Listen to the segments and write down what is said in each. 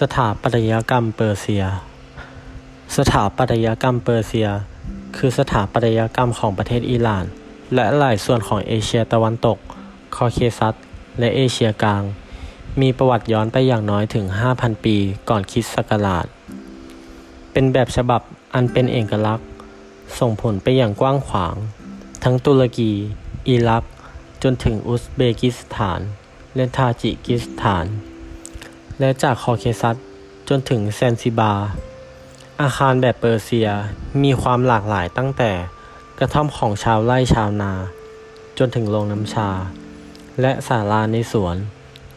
สถาปัตยกรรมเปอร์เซีย สถาปัตยกรรมเปอร์เซีย คือสถาปัตยกรรมของประเทศอิหร่าน และหลายส่วนของเอเชียตะวันตก คอเคซัส และเอเชียกลาง มีประวัติย้อนไปอย่างน้อยถึง 5,000 ปีก่อนคริสต์ศักราช เป็นแบบฉบับอันเป็นเอกลักษณ์ ส่งผลไปอย่างกว้างขวาง ทั้งตุรกี อิรัก จนถึงอุซเบกิสถาน และทาจิกิสถาน และจากคอเคซัสจนถึงแซนซิบา อาคารแบบเปอร์เซียมีความหลากหลายตั้งแต่กระท่อมของชาวไร่ชาวนา จนถึงโรงน้ำชา และศาลาในสวน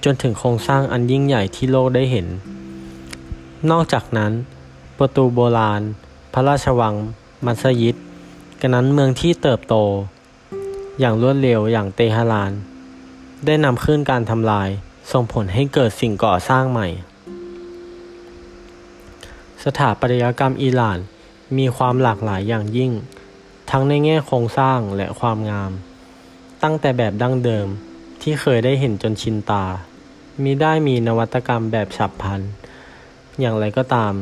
จนถึงโครงสร้างอันยิ่งใหญ่ที่โลกได้เห็น นอกจากนั้น ประตูโบราณ พระราชวัง มัสยิดกระนั้นเมืองที่เติบโต อย่างรวดเร็วอย่างเตหะราน ได้นำขึ้นการทำลาย ส่งผลให้เกิดสิ่งก่อสร้างใหม่ สถาปัตยกรรมอิหร่านมีความหลากหลายอย่างยิ่ง ทั้งในแง่โครงสร้างและความงาม ตั้งแต่แบบดั้งเดิมที่เคยได้เห็นจนชินตา มีได้มีนวัตกรรมแบบฉับพลัน อย่างไรก็ตาม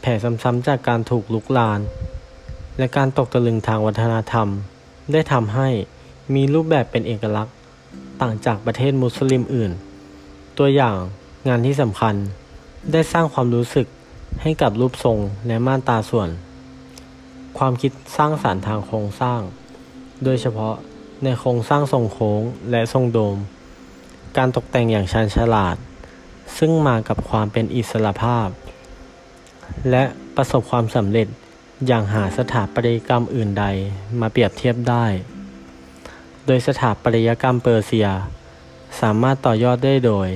แผ่ซ้ำๆจากการถูกลุกลาน และการตกตะลึงทางวัฒนธรรม ได้ทำให้มีรูปแบบเป็นเอกลักษณ์ ต่างจากประเทศมุสลิมอื่น ตัวอย่างงานที่สำคัญได้สร้างความรู้สึกให้กับรูปทรงและม่านตาส่วน ความคิดสร้างสารรค์ทางโครงสร้าง โดยเฉพาะในโครงสร้างทรงโค้งและทรงโดม การตกแต่งอย่างชาญฉลาด ซึ่งมากับความเป็นอิสระภาพ และประสบความสำเร็จอย่างหาสถาปัตยกรรมอื่นใดมาเปรียบเทียบได้ โดยสถาปัตยกรรมเปอร์เซีย สามารถต่อยอดได้โดย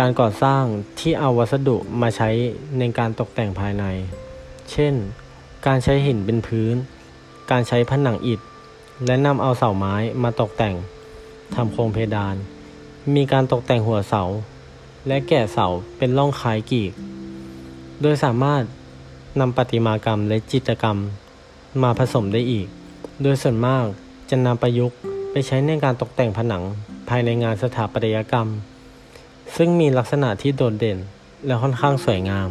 การก่อสร้างที่เอาวัสดุมาใช้ในการตกแต่งภายใน เช่น การใช้หินเป็นพื้น การใช้ผนังอิฐ และนำเอาเสาไม้มาตกแต่งทำโครงเพดาน มีการตกแต่งหัวเสา และแกะเสาเป็นร่องคล้ายกีก โดยสามารถนำประติมากรรมและจิตรกรรมมาผสมได้อีก โดยส่วนมากจะนำประยุกต์ไปใช้ในการตกแต่งผนังภายในงานสถาปัตยกรรม ซึ่งมีลักษณะที่โดดเด่นและค่อนข้างสวยงาม